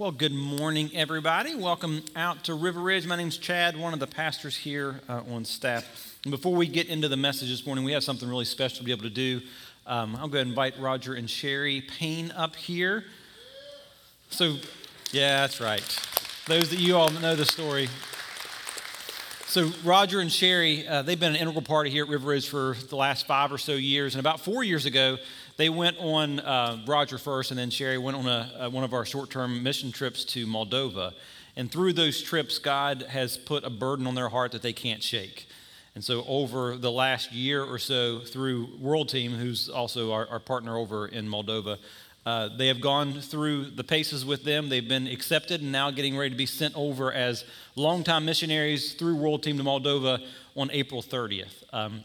Well, good morning, everybody. Welcome out to River Ridge. My name's Chad, one of the pastors here uh, on staff. And before we get into the message this morning, we have something really special to be able to do. Um, I'll go ahead and invite Roger and Sherry Payne up here. So, yeah, that's right. Those that you all know the story. So, Roger and Sherry, uh, they've been an integral part of here at River Ridge for the last five or so years. And about four years ago, they went on, uh, Roger first, and then Sherry went on a, a, one of our short term mission trips to Moldova. And through those trips, God has put a burden on their heart that they can't shake. And so, over the last year or so, through World Team, who's also our, our partner over in Moldova, uh, they have gone through the paces with them. They've been accepted and now getting ready to be sent over as longtime missionaries through World Team to Moldova on April 30th. Um,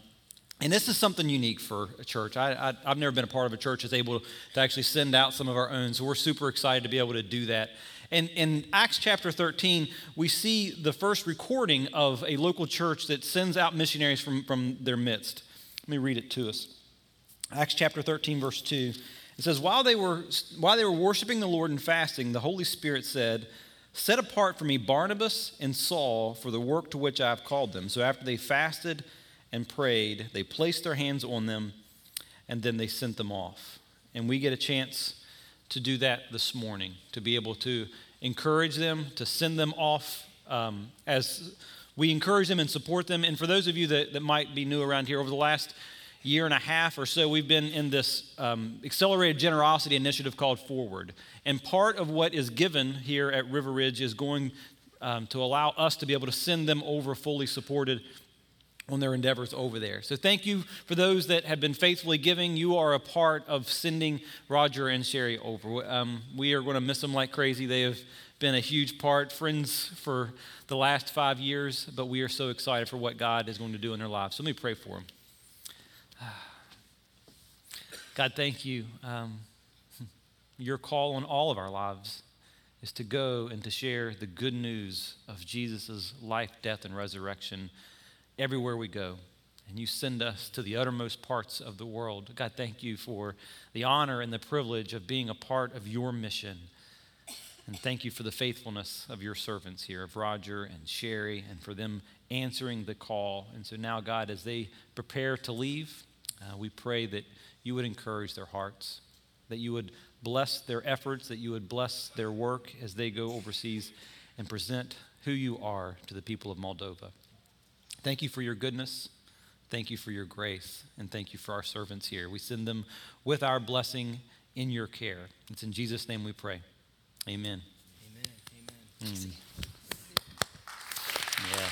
and this is something unique for a church. I, have never been a part of a church that's able to actually send out some of our own. So we're super excited to be able to do that. And in Acts chapter 13, we see the first recording of a local church that sends out missionaries from, from their midst. Let me read it to us. Acts chapter 13, verse 2. It says, while they, were, while they were worshiping the Lord and fasting, the Holy Spirit said, Set apart for me Barnabas and Saul for the work to which I have called them. So after they fasted, and prayed. They placed their hands on them, and then they sent them off. And we get a chance to do that this morning, to be able to encourage them, to send them off um, as we encourage them and support them. And for those of you that, that might be new around here, over the last year and a half or so, we've been in this um, accelerated generosity initiative called Forward. And part of what is given here at River Ridge is going um, to allow us to be able to send them over fully supported on their endeavors over there. So thank you for those that have been faithfully giving. You are a part of sending Roger and Sherry over. Um, we are going to miss them like crazy. They have been a huge part, friends for the last five years, but we are so excited for what God is going to do in their lives. So let me pray for them. God, thank you. Um, your call on all of our lives is to go and to share the good news of Jesus' life, death, and resurrection everywhere we go. And you send us to the uttermost parts of the world. God, thank you for the honor and the privilege of being a part of your mission. And thank you for the faithfulness of your servants here, of Roger and Sherry, and for them answering the call. And so now, God, as they prepare to leave, uh, we pray that you would encourage their hearts, that you would bless their efforts, that you would bless their work as they go overseas and present who you are to the people of Moldova. Thank you for your goodness. Thank you for your grace. And thank you for our servants here. We send them with our blessing in your care. It's in Jesus' name we pray. Amen. Amen. Amen. Mm. Yeah.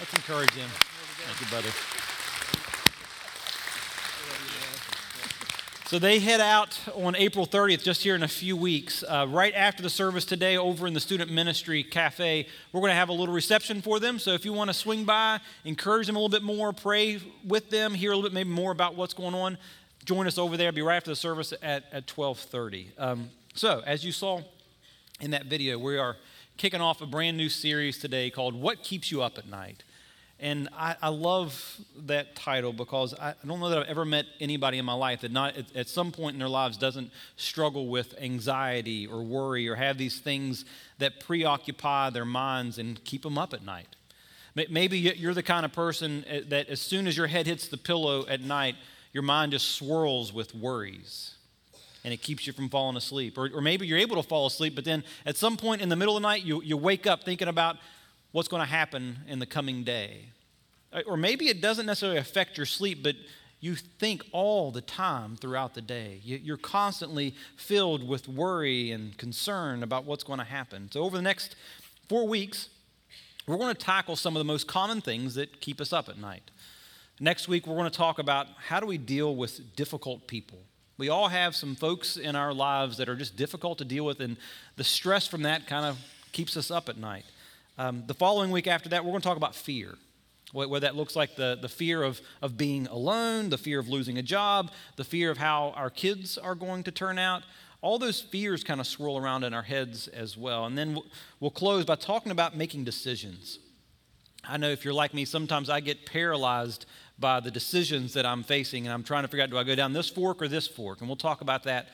Let's encourage him. Thank you, brother. So they head out on April 30th, just here in a few weeks. Uh, right after the service today, over in the Student Ministry Cafe, we're going to have a little reception for them. So if you want to swing by, encourage them a little bit more, pray with them, hear a little bit maybe more about what's going on, join us over there. I'll be right after the service at, at 1230. Um, so as you saw in that video, we are kicking off a brand new series today called What Keeps You Up at Night. And I, I, love that title because I, don't know that I've ever met anybody in my life that not at, at, some point in their lives doesn't struggle with anxiety or worry or have these things that preoccupy their minds and keep them up at night. Maybe you're the kind of person eh, that as soon as your head hits the pillow at night, your mind just swirls with worries and it keeps you from falling asleep. Or, or maybe you're able to fall asleep, but then at some point in the middle of the night, you, you wake up thinking about what's going to happen in the coming day. Uh, or maybe it doesn't necessarily affect your sleep, but you think all the time throughout the day. You're constantly filled with worry and concern about what's going to happen. So, over the next four weeks, we're going to tackle some of the most common things that keep us up at night. Next week, we're going to talk about how do we deal with difficult people. We all have some folks in our lives that are just difficult to deal with, and the stress from that kind of keeps us up at night. Um, the following week after that, we're going to talk about fear. What, that looks like the, the fear of, of being alone, the fear of losing a job, the fear of how our kids are going to turn out. All those fears kind of swirl around in our heads as well. And then we'll, we'll close by talking about making decisions. I know if you're like me, sometimes I get paralyzed by the decisions that I'm facing, and I'm trying to figure out do I go down this fork or this fork? And we'll talk about that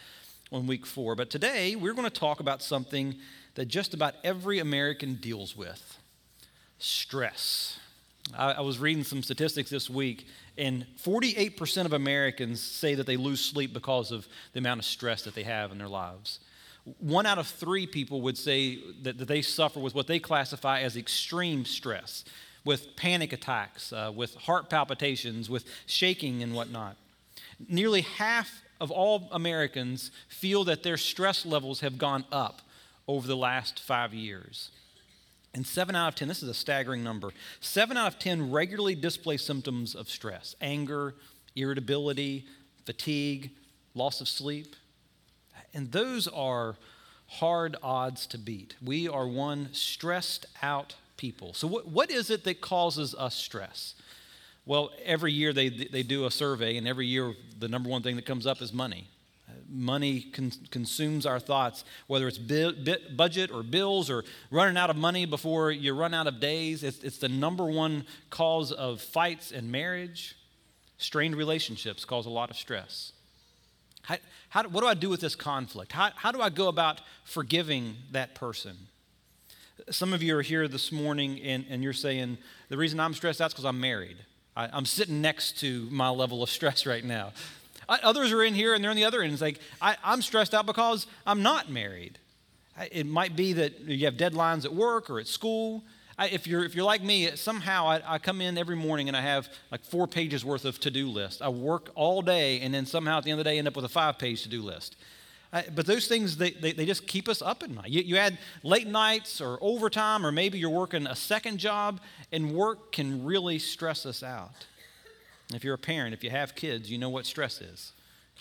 on week four. But today, we're going to talk about something that just about every American deals with stress. I, I was reading some statistics this week, and 48% of Americans say that they lose sleep because of the amount of stress that they have in their lives. One out of three people would say that, that they suffer with what they classify as extreme stress, with panic attacks, uh, with heart palpitations, with shaking and whatnot. Nearly half of all Americans feel that their stress levels have gone up over the last five years. And seven out of 10, this is a staggering number, seven out of 10 regularly display symptoms of stress anger, irritability, fatigue, loss of sleep. And those are hard odds to beat. We are one stressed out people. So, what, what is it that causes us stress? Well, every year they, they do a survey, and every year the number one thing that comes up is money. Money con- consumes our thoughts, whether it's bi- bi- budget or bills or running out of money before you run out of days. It's, it's the number one cause of fights in marriage. Strained relationships cause a lot of stress. How, how, what do I do with this conflict? How, how do I go about forgiving that person? Some of you are here this morning and, and you're saying, the reason I'm stressed out is because I'm married. I, am sitting next to my level of stress right now. I, others are in here and they're on the other end. It's like, I, I'm stressed out because I'm not married. It might be that you have deadlines at work or at school. I, if, you're, if you're like me, somehow I, I, come in every morning and I have like four pages worth of to do list. I work all day and then somehow at the end of the day end up with a five page to do list. I, but those things, they, they, they, just keep us up at night. You, you add late nights or overtime, or maybe you're working a second job, and work can really stress us out. If you're a parent, if you have kids, you know what stress is.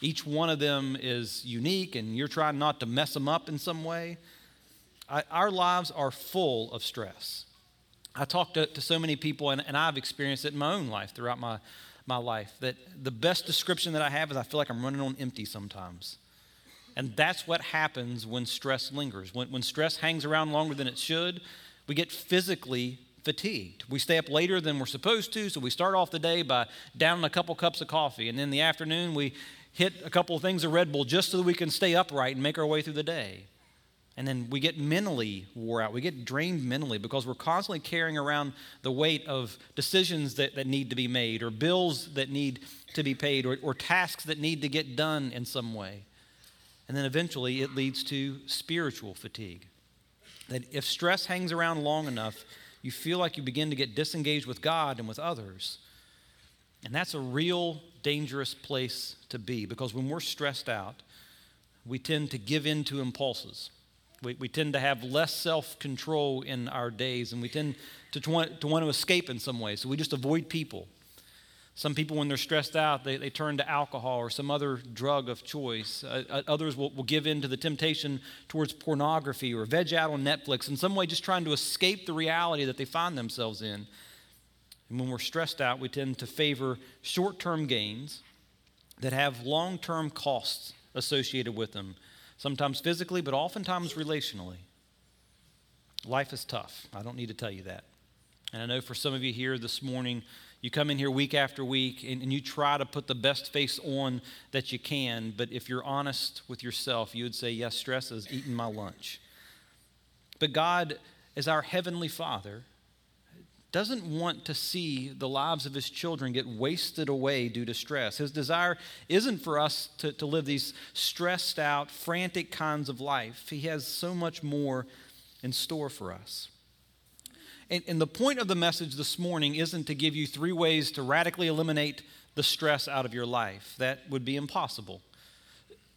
Each one of them is unique, and you're trying not to mess them up in some way. I, our lives are full of stress. I talk to, to so many people, and, and I've experienced it in my own life throughout my, my life, that the best description that I have is I feel like I'm running on empty sometimes. And that's what happens when stress lingers. When, when stress hangs around longer than it should, we get physically fatigued. We stay up later than we're supposed to, so we start off the day by downing a couple cups of coffee. And in the afternoon, we hit a couple of things of Red Bull just so that we can stay upright and make our way through the day. And then we get mentally wore out. We get drained mentally because we're constantly carrying around the weight of decisions that, that need to be made, or bills that need to be paid, or, or tasks that need to get done in some way. And then eventually it leads to spiritual fatigue. That if stress hangs around long enough, you feel like you begin to get disengaged with God and with others. And that's a real dangerous place to be because when we're stressed out, we tend to give in to impulses. We, we tend to have less self control in our days and we tend to, want, to want to escape in some way. So we just avoid people. Some people, when they're stressed out, they, they turn to alcohol or some other drug of choice. Uh, uh, others will, will give in to the temptation towards pornography or veg out on Netflix, in some way just trying to escape the reality that they find themselves in. And when we're stressed out, we tend to favor short term gains that have long term costs associated with them, sometimes physically, but oftentimes relationally. Life is tough. I don't need to tell you that. And I know for some of you here this morning, you come in here week after week and, and, you try to put the best face on that you can, but if you're honest with yourself, you would say, Yes, stress is eating my lunch. But God, as our Heavenly Father, doesn't want to see the lives of his children get wasted away due to stress. His desire isn't for us to, to live these stressed out, frantic kinds of life. He has so much more in store for us. And, and the point of the message this morning isn't to give you three ways to radically eliminate the stress out of your life. That would be impossible.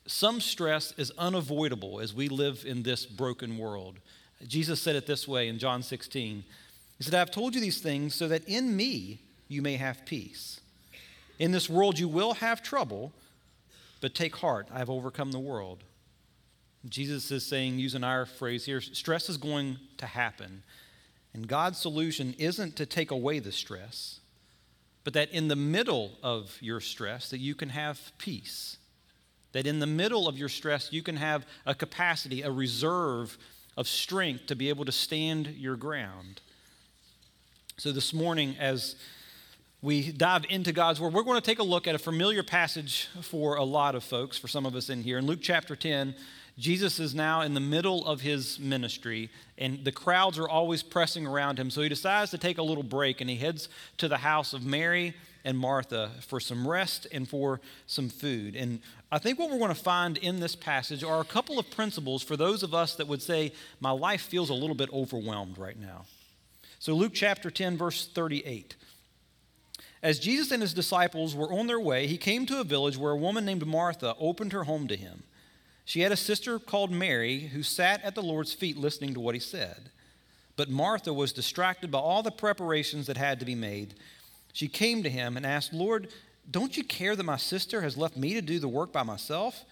Some stress is unavoidable as we live in this broken world. Jesus said it this way in John 16. He said, I've told you these things so that in me you may have peace. In this world you will have trouble, but take heart, I have overcome the world. Jesus is saying, using our phrase here, stress is going to happen. And God's solution isn't to take away the stress, but that in the middle of your stress that you can have peace. That in the middle of your stress you can have a capacity, a reserve of strength to be able to stand your ground. So this morning as we dive into God's Word, we're going to take a look at a familiar passage for a lot of folks, for some of us in here. In Luke chapter 10, Jesus is now in the middle of his ministry, and the crowds are always pressing around him. So he decides to take a little break, and he heads to the house of Mary and Martha for some rest and for some food. And I think what we're going to find in this passage are a couple of principles for those of us that would say, My life feels a little bit overwhelmed right now. So, Luke chapter 10, verse 38. As Jesus and his disciples were on their way, he came to a village where a woman named Martha opened her home to him. She had a sister called Mary who sat at the Lord's feet listening to what he said. But Martha was distracted by all the preparations that had to be made. She came to him and asked, Lord, don't you care that my sister has left me to do the work by myself?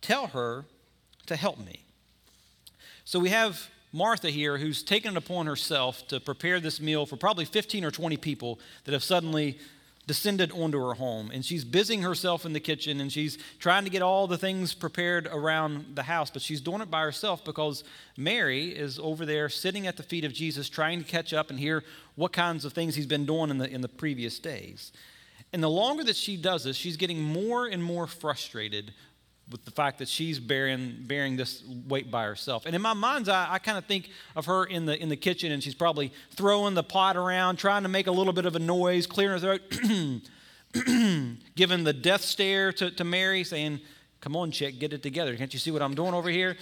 Tell her to help me. So we have Martha here, who's taken it upon herself to prepare this meal for probably 15 or 20 people that have suddenly descended onto her home. And she's busying herself in the kitchen and she's trying to get all the things prepared around the house, but she's doing it by herself because Mary is over there sitting at the feet of Jesus trying to catch up and hear what kinds of things he's been doing in the, in the previous days. And the longer that she does this, she's getting more and more frustrated with the fact that she's bearing, bearing this weight by herself. And in my mind's eye, I kind of think of her in the, in the kitchen and she's probably throwing the pot around, trying to make a little bit of a noise, clearing her throat, giving the death stare to, to Mary, saying, Come on, chick, get it together. Can't you see what I'm doing over here?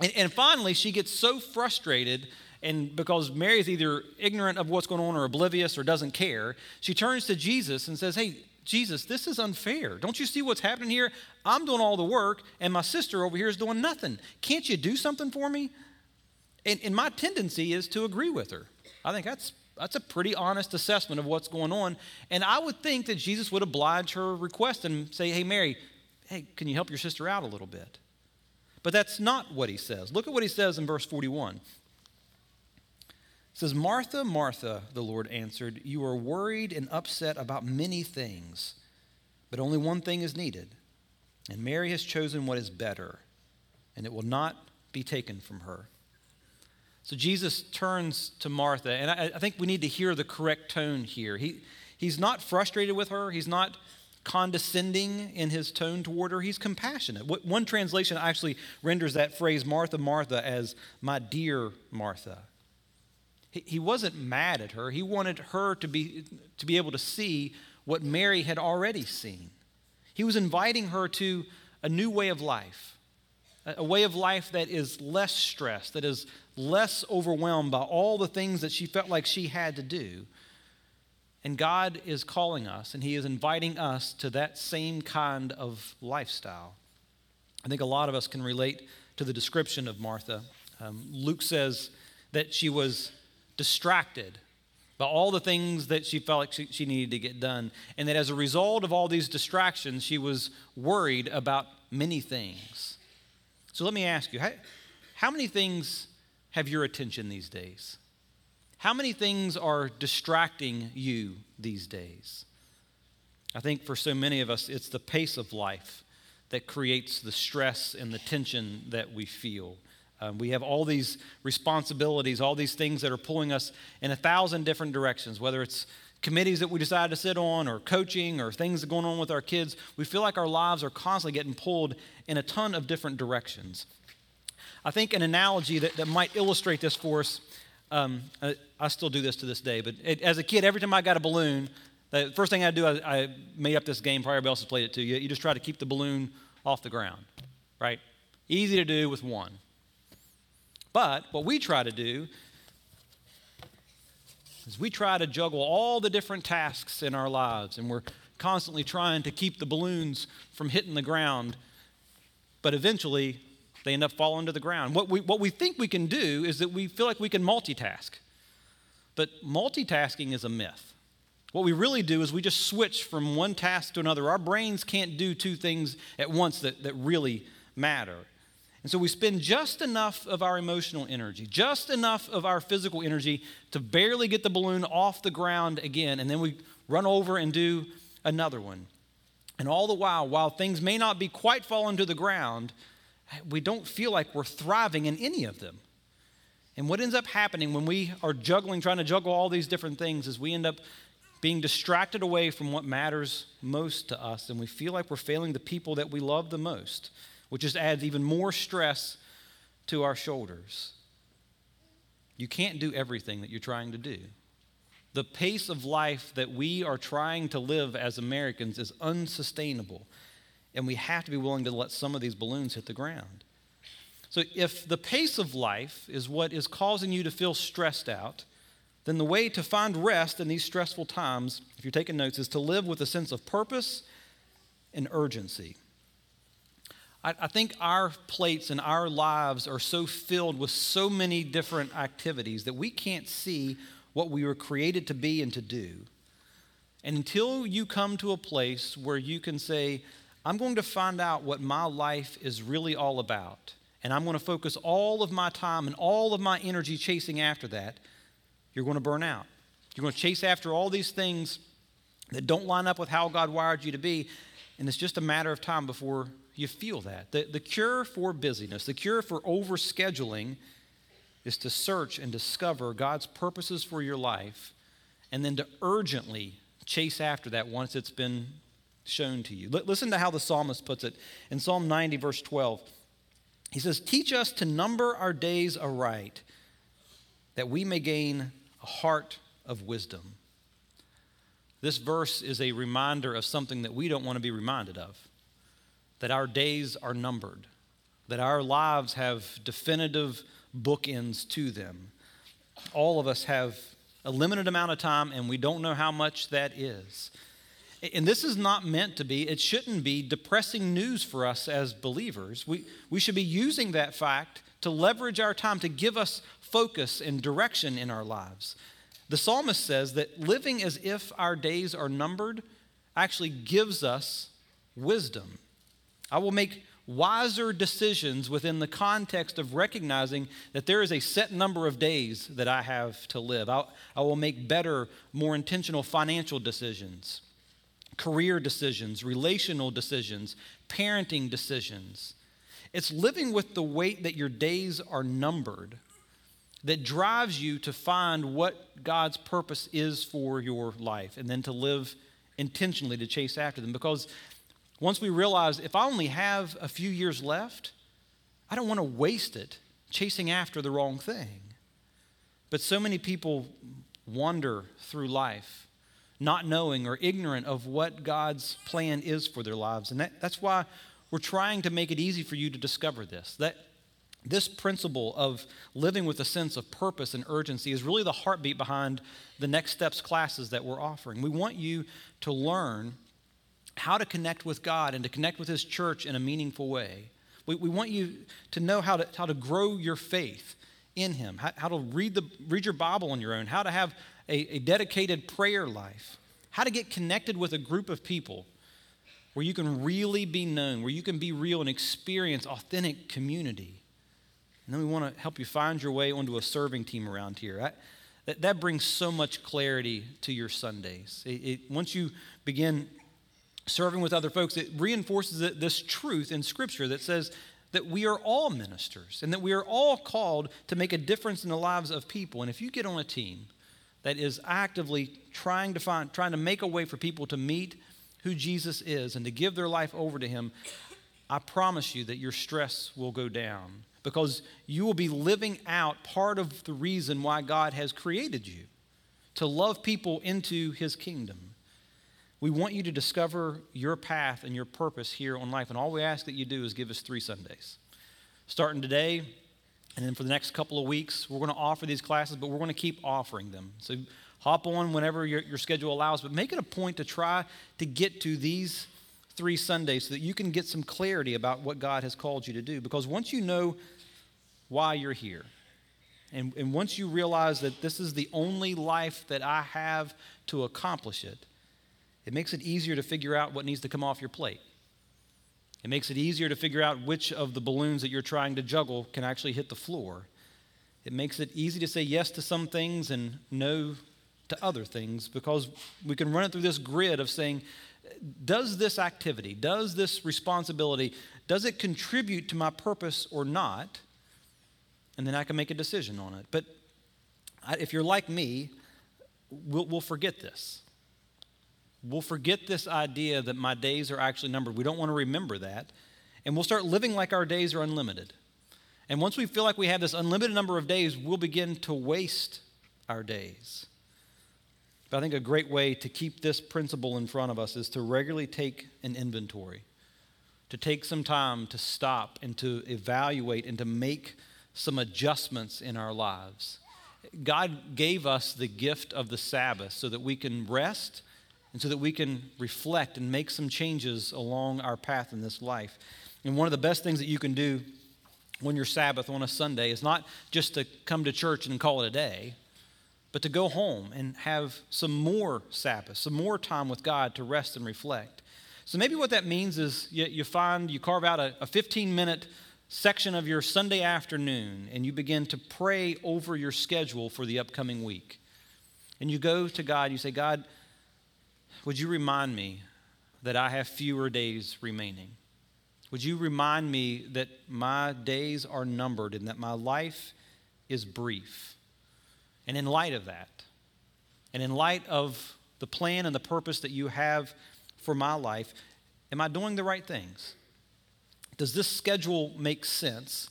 And, and finally, she gets so frustrated and because Mary's either ignorant of what's going on or oblivious or doesn't care, she turns to Jesus and says, Hey, Jesus, this is unfair. Don't you see what's happening here? I'm doing all the work, and my sister over here is doing nothing. Can't you do something for me? And, and my tendency is to agree with her. I think that's that's a pretty honest assessment of what's going on. And I would think that Jesus would oblige her request and say, Hey, Mary, hey, can you help your sister out a little bit? But that's not what he says. Look at what he says in verse 41. It says, Martha, Martha, the Lord answered, you are worried and upset about many things, but only one thing is needed. And Mary has chosen what is better, and it will not be taken from her. So Jesus turns to Martha, and I, I, think we need to hear the correct tone here. He, he's not frustrated with her, he's not condescending in his tone toward her, he's compassionate. One translation actually renders that phrase, Martha, Martha, as my dear Martha. He, wasn't mad at her, he wanted her to be, to be able to see what Mary had already seen. He was inviting her to a new way of life, a way of life that is less stressed, that is less overwhelmed by all the things that she felt like she had to do. And God is calling us, and He is inviting us to that same kind of lifestyle. I think a lot of us can relate to the description of Martha. Um, Luke says that she was distracted by all the things that she felt like she, she, needed to get done. And that as a result of all these distractions, she was worried about many things. So let me ask you how, how many things have your attention these days? How many things are distracting you these days? I think for so many of us, it's the pace of life that creates the stress and the tension that we feel. Um, we have all these responsibilities, all these things that are pulling us in a thousand different directions, whether it's committees that we decide to sit on or coaching or things going on with our kids. We feel like our lives are constantly getting pulled in a ton of different directions. I think an analogy that, that might illustrate this for us, um, I, I, still do this to this day, but it, as a kid, every time I got a balloon, the first thing I do, I, I made up this game, probably everybody else has played it too. You, you just try to keep the balloon off the ground, right? Easy to do with one. But what we try to do is we try to juggle all the different tasks in our lives, and we're constantly trying to keep the balloons from hitting the ground, but eventually they end up falling to the ground. What we, what we think we can do is that we feel like we can multitask, but multitasking is a myth. What we really do is we just switch from one task to another. Our brains can't do two things at once that, that really matter. And so we spend just enough of our emotional energy, just enough of our physical energy to barely get the balloon off the ground again, and then we run over and do another one. And all the while, while things may not be quite falling to the ground, we don't feel like we're thriving in any of them. And what ends up happening when we are juggling, trying to juggle all these different things, is we end up being distracted away from what matters most to us, and we feel like we're failing the people that we love the most, which just adds even more stress to our shoulders. You can't do everything that you're trying to do. The pace of life that we are trying to live as Americans is unsustainable, and we have to be willing to let some of these balloons hit the ground. So, if the pace of life is what is causing you to feel stressed out, then the way to find rest in these stressful times, if you're taking notes, is to live with a sense of purpose and urgency. I, I think our plates and our lives are so filled with so many different activities that we can't see what we were created to be and to do. And until you come to a place where you can say, I'm going to find out what my life is really all about, and I'm going to focus all of my time and all of my energy chasing after that, you're going to burn out. You're going to chase after all these things that don't line up with how God wired you to be, and it's just a matter of time before you feel that. The, the cure for busyness, the cure for overscheduling, is to search and discover God's purposes for your life and then to urgently chase after that once it's been shown to you. L- listen to how the psalmist puts it in Psalm 90, verse 12. He says, Teach us to number our days aright, that we may gain a heart of wisdom. This verse is a reminder of something that we don't want to be reminded of that our days are numbered, that our lives have definitive bookends to them. All of us have a limited amount of time, and we don't know how much that is. And this is not meant to be, it shouldn't be depressing news for us as believers. We, we should be using that fact to leverage our time to give us focus and direction in our lives. The psalmist says that living as if our days are numbered actually gives us wisdom. I will make wiser decisions within the context of recognizing that there is a set number of days that I have to live. I'll, I will make better, more intentional financial decisions, career decisions, relational decisions, parenting decisions. It's living with the weight that your days are numbered that drives you to find what God's purpose is for your life and then to live intentionally to chase after them because once we realize if I only have a few years left, I don't want to waste it chasing after the wrong thing. But so many people wander through life not knowing or ignorant of what God's plan is for their lives. And that, that's why we're trying to make it easy for you to discover this. That this principle of living with a sense of purpose and urgency is really the heartbeat behind the next steps classes that we're offering. We want you to learn how to connect with God and to connect with His church in a meaningful way. We, we want you to know how to, how to grow your faith in Him, how, how to read, the, read your Bible on your own, how to have a, a dedicated prayer life, how to get connected with a group of people where you can really be known, where you can be real and experience authentic community. And then we want to help you find your way onto a serving team around here. That, that, that brings so much clarity to your Sundays. It, it, once you begin serving with other folks, it reinforces this truth in Scripture that says that we are all ministers and that we are all called to make a difference in the lives of people. And if you get on a team that is actively trying to find, trying to make a way for people to meet who Jesus is and to give their life over to Him, I promise you that your stress will go down because you will be living out part of the reason why God has created you to love people into His kingdom. We want you to discover your path and your purpose here on life. And all we ask that you do is give us three Sundays. Starting today, and then for the next couple of weeks, we're going to offer these classes, but we're going to keep offering them. So hop on whenever your, your schedule allows, but make it a point to try to get to these three Sundays so that you can get some clarity about what God has called you to do. Because once you know why you're here, and, and once you realize that this is the only life that I have to accomplish it, it makes it easier to figure out what needs to come off your plate. It makes it easier to figure out which of the balloons that you're trying to juggle can actually hit the floor. It makes it easy to say yes to some things and no to other things because we can run it through this grid of saying, does this activity, does this responsibility, does it contribute to my purpose or not? And then I can make a decision on it. But if you're like me, we'll, we'll forget this. We'll forget this idea that my days are actually numbered. We don't want to remember that. And we'll start living like our days are unlimited. And once we feel like we have this unlimited number of days, we'll begin to waste our days. But I think a great way to keep this principle in front of us is to regularly take an inventory, to take some time to stop and to evaluate and to make some adjustments in our lives. God gave us the gift of the Sabbath so that we can rest and so that we can reflect and make some changes along our path in this life. And one of the best things that you can do when you're Sabbath on a Sunday is not just to come to church and call it a day, but to go home and have some more Sabbath, some more time with God to rest and reflect. So maybe what that means is you, you find, you carve out a, a 15 minute section of your Sunday afternoon and you begin to pray over your schedule for the upcoming week. And you go to God, you say, God, would you remind me that I have fewer days remaining? Would you remind me that my days are numbered and that my life is brief? And in light of that, and in light of the plan and the purpose that you have for my life, am I doing the right things? Does this schedule make sense?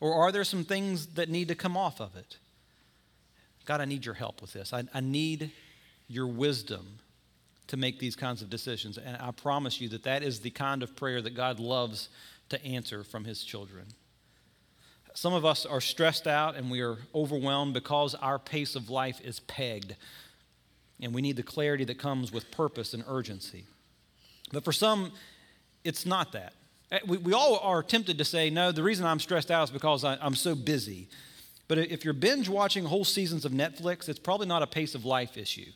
Or are there some things that need to come off of it? God, I need your help with this. I, I need your wisdom to make these kinds of decisions. And I promise you that that is the kind of prayer that God loves to answer from his children. Some of us are stressed out and we are overwhelmed because our pace of life is pegged. And we need the clarity that comes with purpose and urgency. But for some, it's not that. Eh, we, we all are tempted to say, no, the reason I'm stressed out is because I, I'm so busy. But if you're binge watching whole seasons of Netflix, it's probably not a pace of life issue.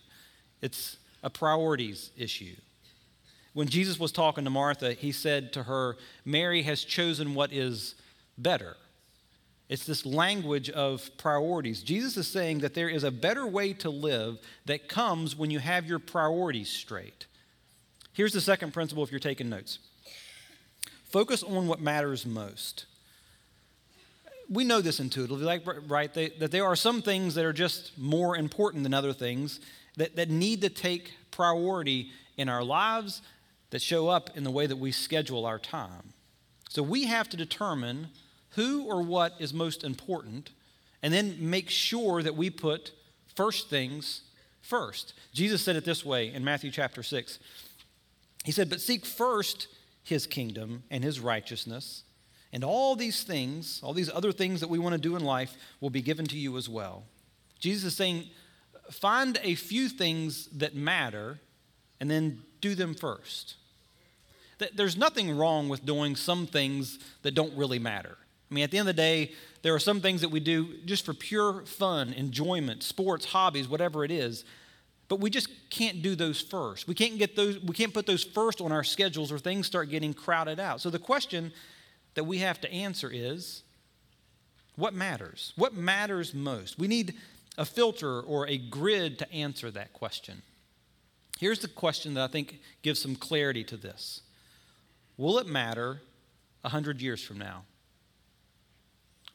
It's a priorities issue. When Jesus was talking to Martha, he said to her, Mary has chosen what is better. It's this language of priorities. Jesus is saying that there is a better way to live that comes when you have your priorities straight. Here's the second principle if you're taking notes Focus on what matters most. We know this intuitively, like, right? They, that there are some things that are just more important than other things that, that need to take priority in our lives that show up in the way that we schedule our time. So we have to determine who or what is most important and then make sure that we put first things first. Jesus said it this way in Matthew chapter 6. He said, But seek first his kingdom and his righteousness, and all these things, all these other things that we want to do in life, will be given to you as well. Jesus is saying, find a few things that matter and then do them first. There's nothing wrong with doing some things that don't really matter. I mean, at the end of the day, there are some things that we do just for pure fun, enjoyment, sports, hobbies, whatever it is. But we just can't do those first. We can't get those, we can't put those first on our schedules or things start getting crowded out. So the question that we have to answer is what matters? What matters most? We need a filter or a grid to answer that question. Here's the question that I think gives some clarity to this Will it matter 100 years from now?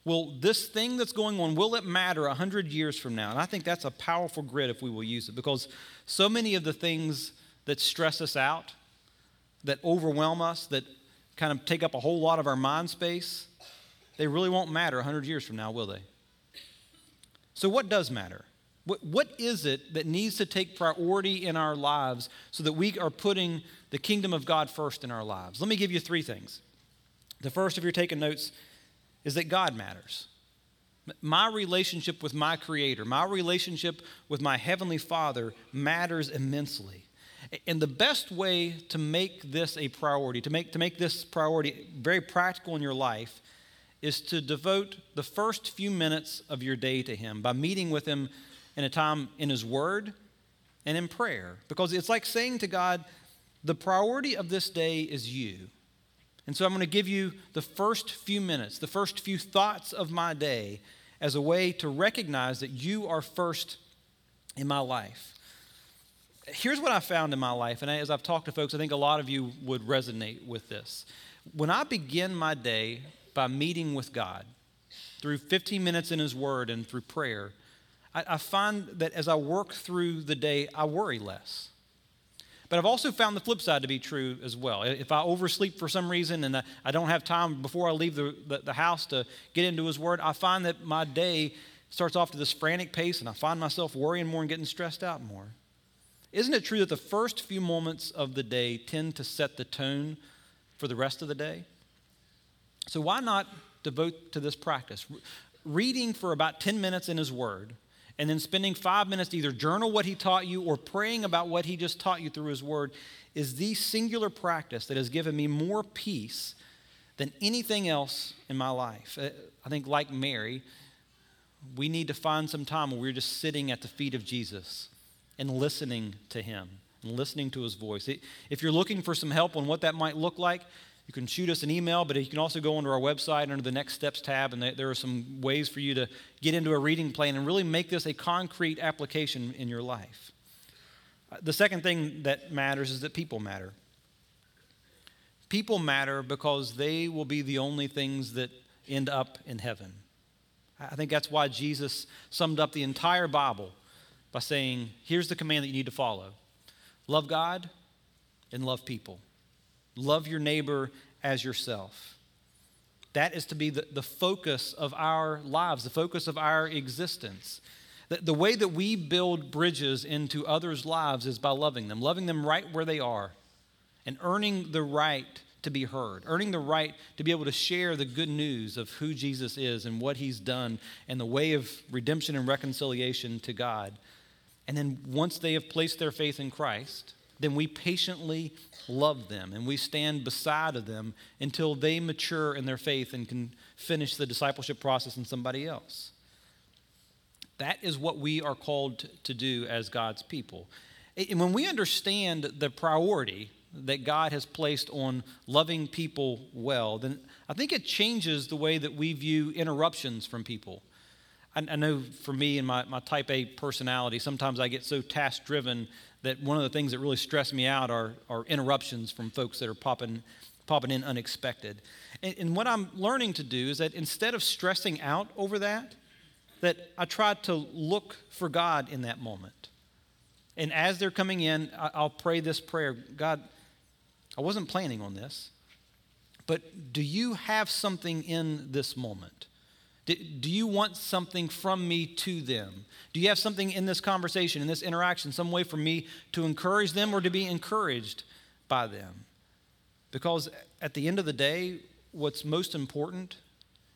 Will this thing that's going on, will it matter 100 years from now? And I think that's a powerful grid if we will use it because so many of the things that stress us out, that overwhelm us, that kind of take up a whole lot of our mind space, they really won't matter 100 years from now, will they? So, what does matter? What, what is it that needs to take priority in our lives so that we are putting the kingdom of God first in our lives? Let me give you three things. The first, if you're taking notes, is that God matters. My relationship with my Creator, my relationship with my Heavenly Father matters immensely. And the best way to make this a priority, to make, to make this priority very practical in your life, is to devote the first few minutes of your day to Him by meeting with Him in a time in His Word and in prayer. Because it's like saying to God, the priority of this day is you. And so I'm going to give you the first few minutes, the first few thoughts of my day as a way to recognize that you are first in my life. Here's what I found in my life, and as I've talked to folks, I think a lot of you would resonate with this. When I begin my day by meeting with God through 15 minutes in His Word and through prayer, I, I find that as I work through the day, I worry less. But I've also found the flip side to be true as well. If I oversleep for some reason and I don't have time before I leave the, the, the house to get into His Word, I find that my day starts off to this frantic pace and I find myself worrying more and getting stressed out more. Isn't it true that the first few moments of the day tend to set the tone for the rest of the day? So, why not devote to this practice? Reading for about 10 minutes in His Word, and then spending five minutes to either journal what He taught you or praying about what He just taught you through His Word is the singular practice that has given me more peace than anything else in my life. Uh, I think, like Mary, we need to find some time where we're just sitting at the feet of Jesus and listening to Him and listening to His voice. If you're looking for some help on what that might look like, you can shoot us an email, but you can also go onto our website under the Next Steps tab, and there are some ways for you to get into a reading plan and really make this a concrete application in your life. Uh, the second thing that matters is that people matter. People matter because they will be the only things that end up in heaven. I think that's why Jesus summed up the entire Bible by saying, here's the command that you need to follow love God and love people. Love your neighbor as yourself. That is to be the, the focus of our lives, the focus of our existence. The, the way that we build bridges into others' lives is by loving them, loving them right where they are, and earning the right to be heard, earning the right to be able to share the good news of who Jesus is and what he's done and the way of redemption and reconciliation to God. And then once they have placed their faith in Christ, then we patiently love them and we stand beside of them until they mature in their faith and can finish the discipleship process in somebody else. That is what we are called to do as God's people. And when we understand the priority that God has placed on loving people well, then I think it changes the way that we view interruptions from people. I, know for me and my, my type A personality, sometimes I get so task driven that one of the things that really stress me out are, are interruptions from folks that are popping, popping in unexpected. And, and what I'm learning to do is that instead of stressing out over that, that I try to look for God in that moment. And as they're coming in, I'll pray this prayer God, I wasn't planning on this, but do you have something in this moment? Do you want something from me to them? Do you have something in this conversation, in this interaction, some way for me to encourage them or to be encouraged by them? Because at the end of the day, what's most important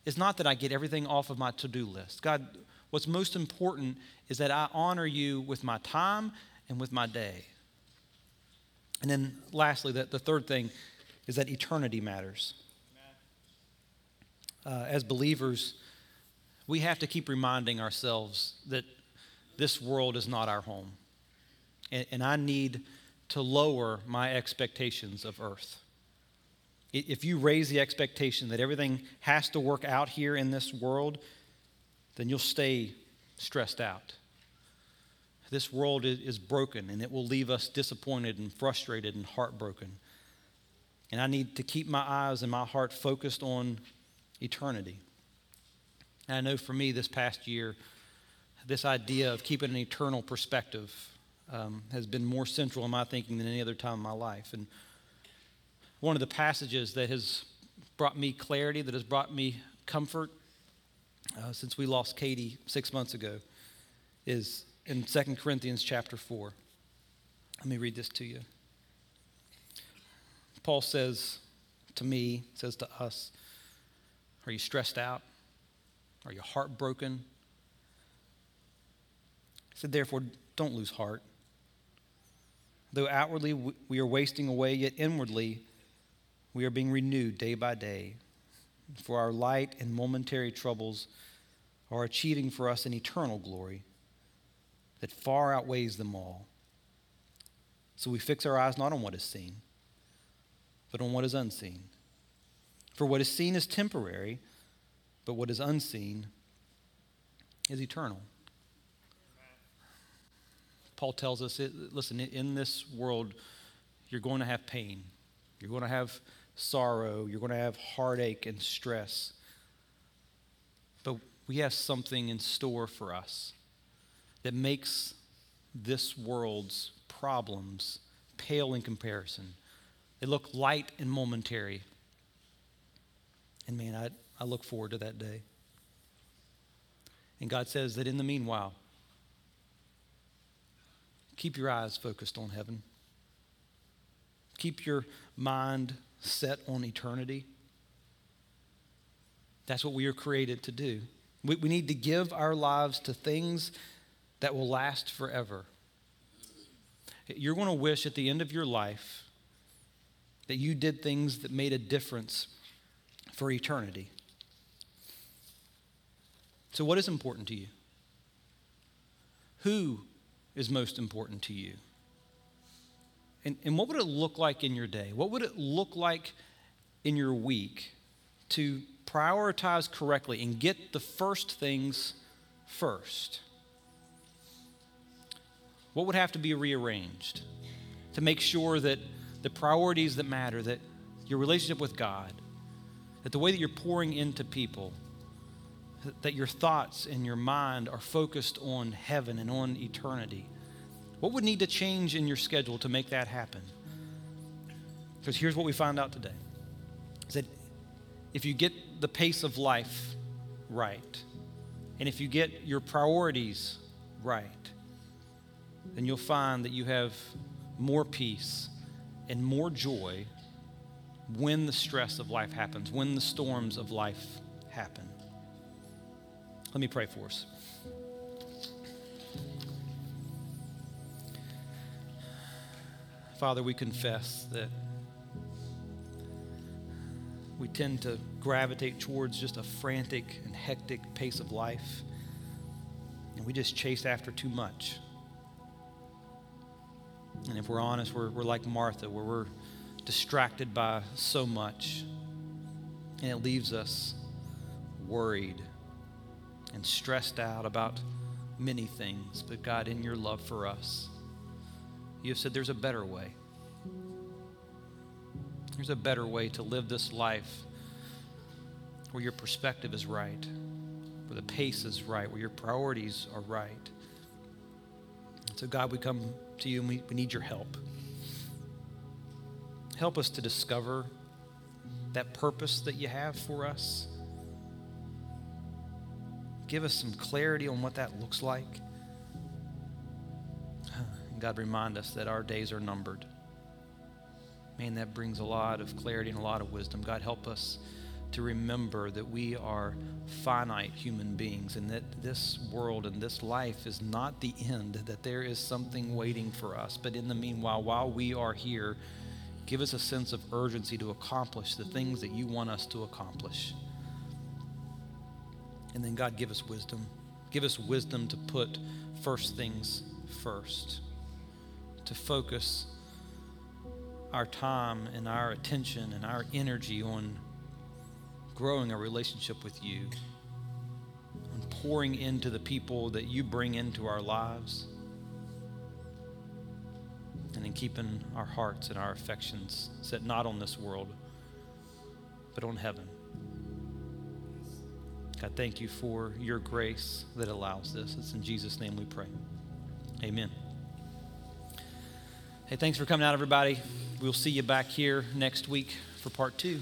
is not that I get everything off of my to do list. God, what's most important is that I honor you with my time and with my day. And then lastly, the, the third thing is that eternity matters. Uh, as believers, we have to keep reminding ourselves that this world is not our home. And, and I need to lower my expectations of earth. If you raise the expectation that everything has to work out here in this world, then you'll stay stressed out. This world is broken and it will leave us disappointed and frustrated and heartbroken. And I need to keep my eyes and my heart focused on eternity. And I know for me this past year, this idea of keeping an eternal perspective um, has been more central in my thinking than any other time in my life. And one of the passages that has brought me clarity, that has brought me comfort uh, since we lost Katie six months ago, is in 2 Corinthians chapter 4. Let me read this to you. Paul says to me, says to us, Are you stressed out? Are you heartbroken? He said, Therefore, don't lose heart. Though outwardly we are wasting away, yet inwardly we are being renewed day by day. For our light and momentary troubles are achieving for us an eternal glory that far outweighs them all. So we fix our eyes not on what is seen, but on what is unseen. For what is seen is temporary but what is unseen is eternal. Paul tells us, listen, in this world, you're going to have pain. You're going to have sorrow. You're going to have heartache and stress. But we have something in store for us that makes this world's problems pale in comparison. They look light and momentary. And man, I, I look forward to that day. And God says that in the meanwhile, keep your eyes focused on heaven. Keep your mind set on eternity. That's what we are created to do. We, we need to give our lives to things that will last forever. You're going to wish at the end of your life that you did things that made a difference for eternity. So, what is important to you? Who is most important to you? And, and what would it look like in your day? What would it look like in your week to prioritize correctly and get the first things first? What would have to be rearranged to make sure that the priorities that matter, that your relationship with God, that the way that you're pouring into people, that your thoughts and your mind are focused on heaven and on eternity? What would need to change in your schedule to make that happen? Because here's what we found out today is that if you get the pace of life right, and if you get your priorities right, then you'll find that you have more peace and more joy when the stress of life happens, when the storms of life happen. Let me pray for us. Father, we confess that we tend to gravitate towards just a frantic and hectic pace of life, and we just chase after too much. And if we're honest, we're, we're like Martha, where we're distracted by so much, and it leaves us worried and stressed out about many things. But God, in your love for us, you have said there's a better way. There's a better way to live this life where your perspective is right, where the pace is right, where your priorities are right. So, God, we come to you and we, we need your help. Help us to discover that purpose that you have for us. Give us some clarity on what that looks like. God, remind us that our days are numbered. Man, that brings a lot of clarity and a lot of wisdom. God, help us to remember that we are finite human beings and that this world and this life is not the end, that there is something waiting for us. But in the meanwhile, while we are here, give us a sense of urgency to accomplish the things that you want us to accomplish. And then, God, give us wisdom. Give us wisdom to put first things first, to focus our time and our attention and our energy on growing a relationship with you, on pouring into the people that you bring into our lives, and in keeping our hearts and our affections set not on this world, but on heaven. God, thank you for your grace that allows this. It's in Jesus' name we pray. Amen. Hey, thanks for coming out, everybody. We'll see you back here next week for part two.